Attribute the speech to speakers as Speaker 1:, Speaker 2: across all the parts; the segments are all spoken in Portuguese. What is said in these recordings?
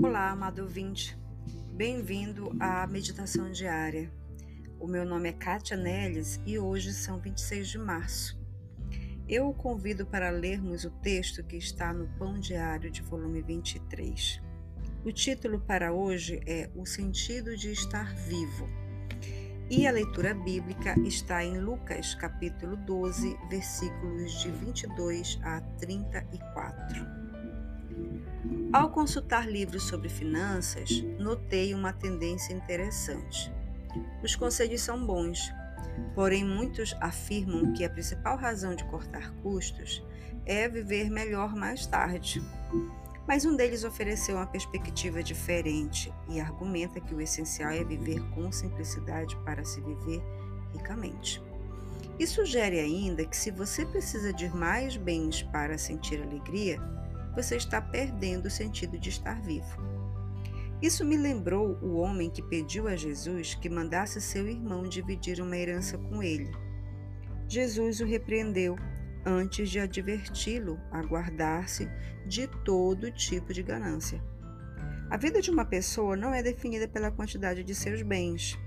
Speaker 1: Olá, amado ouvinte. Bem-vindo à meditação diária. O meu nome é Kátia Neles e hoje são 26 de março. Eu o convido para lermos o texto que está no Pão Diário de volume 23. O título para hoje é O Sentido de Estar Vivo. E a leitura bíblica está em Lucas, capítulo 12, versículos de 22 a 34. Ao consultar livros sobre finanças, notei uma tendência interessante. Os conselhos são bons, porém muitos afirmam que a principal razão de cortar custos é viver melhor mais tarde. Mas um deles ofereceu uma perspectiva diferente e argumenta que o essencial é viver com simplicidade para se viver ricamente. E sugere ainda que se você precisa de mais bens para sentir alegria, você está perdendo o sentido de estar vivo. Isso me lembrou o homem que pediu a Jesus que mandasse seu irmão dividir uma herança com ele. Jesus o repreendeu antes de adverti-lo a guardar-se de todo tipo de ganância. A vida de uma pessoa não é definida pela quantidade de seus bens.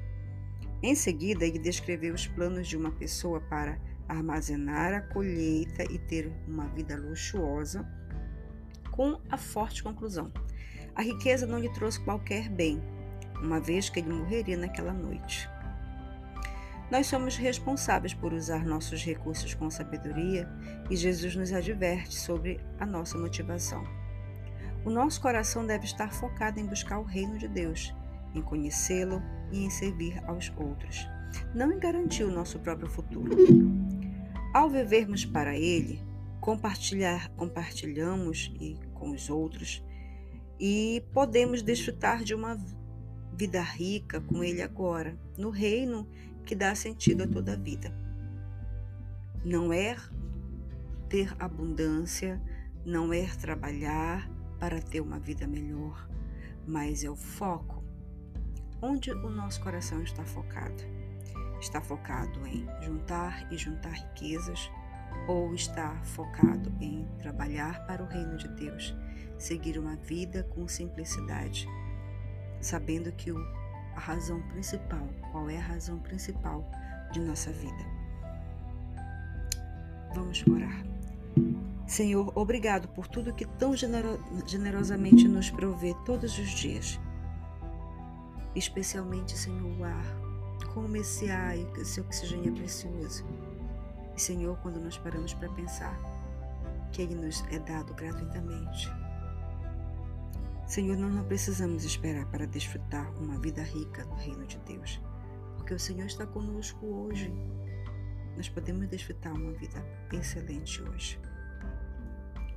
Speaker 1: Em seguida, ele descreveu os planos de uma pessoa para armazenar a colheita e ter uma vida luxuosa com a forte conclusão: a riqueza não lhe trouxe qualquer bem, uma vez que ele morreria naquela noite. Nós somos responsáveis por usar nossos recursos com sabedoria e Jesus nos adverte sobre a nossa motivação. O nosso coração deve estar focado em buscar o reino de Deus, em conhecê-lo e em servir aos outros, não em garantir o nosso próprio futuro. Ao vivermos para Ele, compartilhar, compartilhamos e com os outros e podemos desfrutar de uma vida rica com Ele agora, no reino que dá sentido a toda a vida. Não é ter abundância, não é trabalhar para ter uma vida melhor, mas é o foco. Onde o nosso coração está focado? Está focado em juntar e juntar riquezas, ou está focado em trabalhar para o reino de Deus, seguir uma vida com simplicidade, sabendo que a razão principal, qual é a razão principal de nossa vida? Vamos orar. Senhor, obrigado por tudo que tão generosamente nos provê todos os dias. Especialmente, Senhor, o ar, como esse ar e esse oxigênio é precioso. E, Senhor, quando nós paramos para pensar que Ele nos é dado gratuitamente. Senhor, nós não precisamos esperar para desfrutar uma vida rica no reino de Deus, porque o Senhor está conosco hoje. Nós podemos desfrutar uma vida excelente hoje.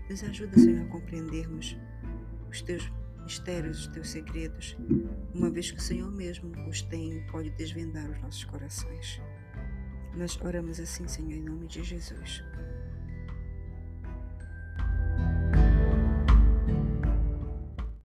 Speaker 1: Nos ajuda, Senhor, a compreendermos os teus mistérios, os teus segredos, uma vez que o Senhor mesmo os tem e pode desvendar os nossos corações. Nós oramos assim, Senhor, em nome de Jesus.